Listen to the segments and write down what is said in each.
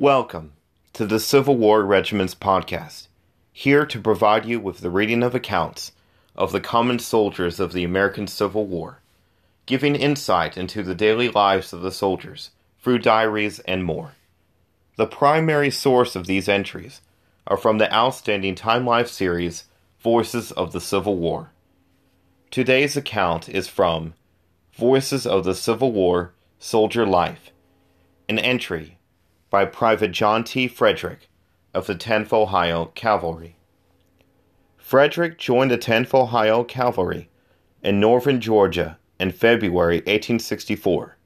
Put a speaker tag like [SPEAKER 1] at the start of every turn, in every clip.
[SPEAKER 1] Welcome to the Civil War Regiments podcast, here to provide you with the reading of accounts of the common soldiers of the American Civil War, giving insight into the daily lives of the soldiers through diaries and more. The primary source of these entries are from the outstanding Time Life series Voices of the Civil War. Today's account is from Voices of the Civil War Soldier Life, an entry by Private John T. Frederick of the 10th Ohio Cavalry. Frederick joined the 10th Ohio Cavalry in northern Georgia in February 1864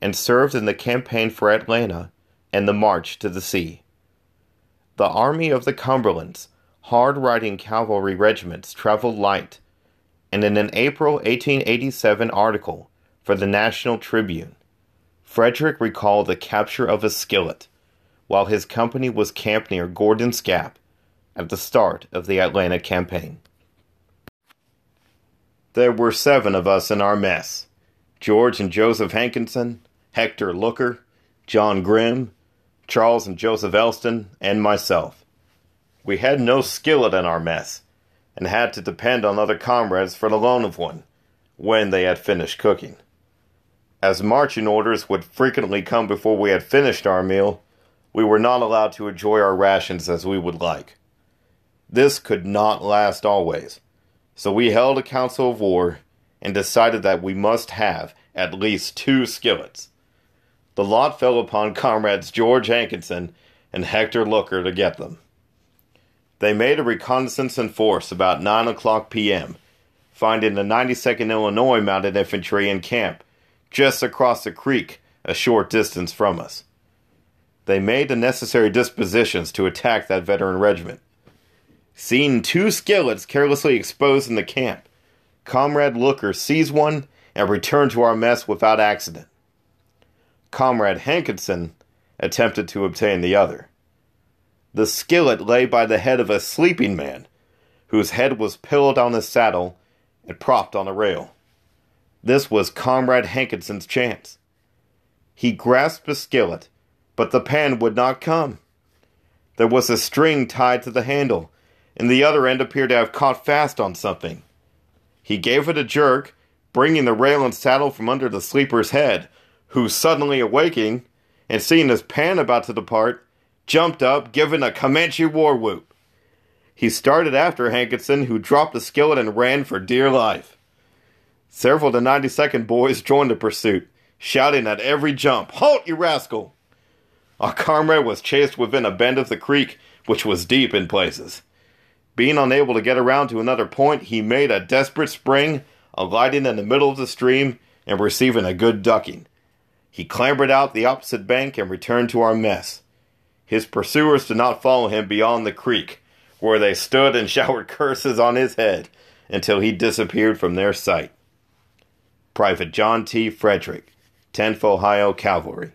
[SPEAKER 1] and served in the campaign for Atlanta and the March to the Sea. The Army of the Cumberland's, hard riding cavalry regiments traveled light and in an April 1887 article for the National Tribune, Frederick recalled the capture of a skillet while his company was camped near Gordon's Gap at the start of the Atlanta campaign. There were seven of us in our mess George and Joseph Hankinson, Hector Looker, John Grimm, Charles and Joseph Elston, and myself. We had no skillet in our mess and had to depend on other comrades for the loan of one when they had finished cooking. As marching orders would frequently come before we had finished our meal, we were not allowed to enjoy our rations as we would like. This could not last always, so we held a council of war and decided that we must have at least two skillets. The lot fell upon comrades George Hankinson and Hector Looker to get them. They made a reconnaissance in force about 9 o'clock p.m., finding the 92nd Illinois Mounted Infantry in camp just across the creek a short distance from us. They made the necessary dispositions to attack that veteran regiment. Seeing two skillets carelessly exposed in the camp, Comrade Looker seized one and returned to our mess without accident. Comrade Hankinson attempted to obtain the other. The skillet lay by the head of a sleeping man, whose head was pillowed on his saddle and propped on a rail. This was Comrade Hankinson's chance. He grasped the skillet, but the pan would not come. There was a string tied to the handle, and the other end appeared to have caught fast on something. He gave it a jerk, bringing the rail and saddle from under the sleeper's head, who, suddenly awaking and seeing his pan about to depart, jumped up, giving a Comanche war whoop. He started after Hankinson, who dropped the skillet and ran for dear life. Several of the 92nd boys joined the pursuit, shouting at every jump, Halt, you rascal! Our comrade was chased within a bend of the creek, which was deep in places. Being unable to get around to another point, he made a desperate spring, alighting in the middle of the stream and receiving a good ducking. He clambered out the opposite bank and returned to our mess. His pursuers did not follow him beyond the creek, where they stood and showered curses on his head until he disappeared from their sight. Private John T. Frederick, 10th Ohio Cavalry.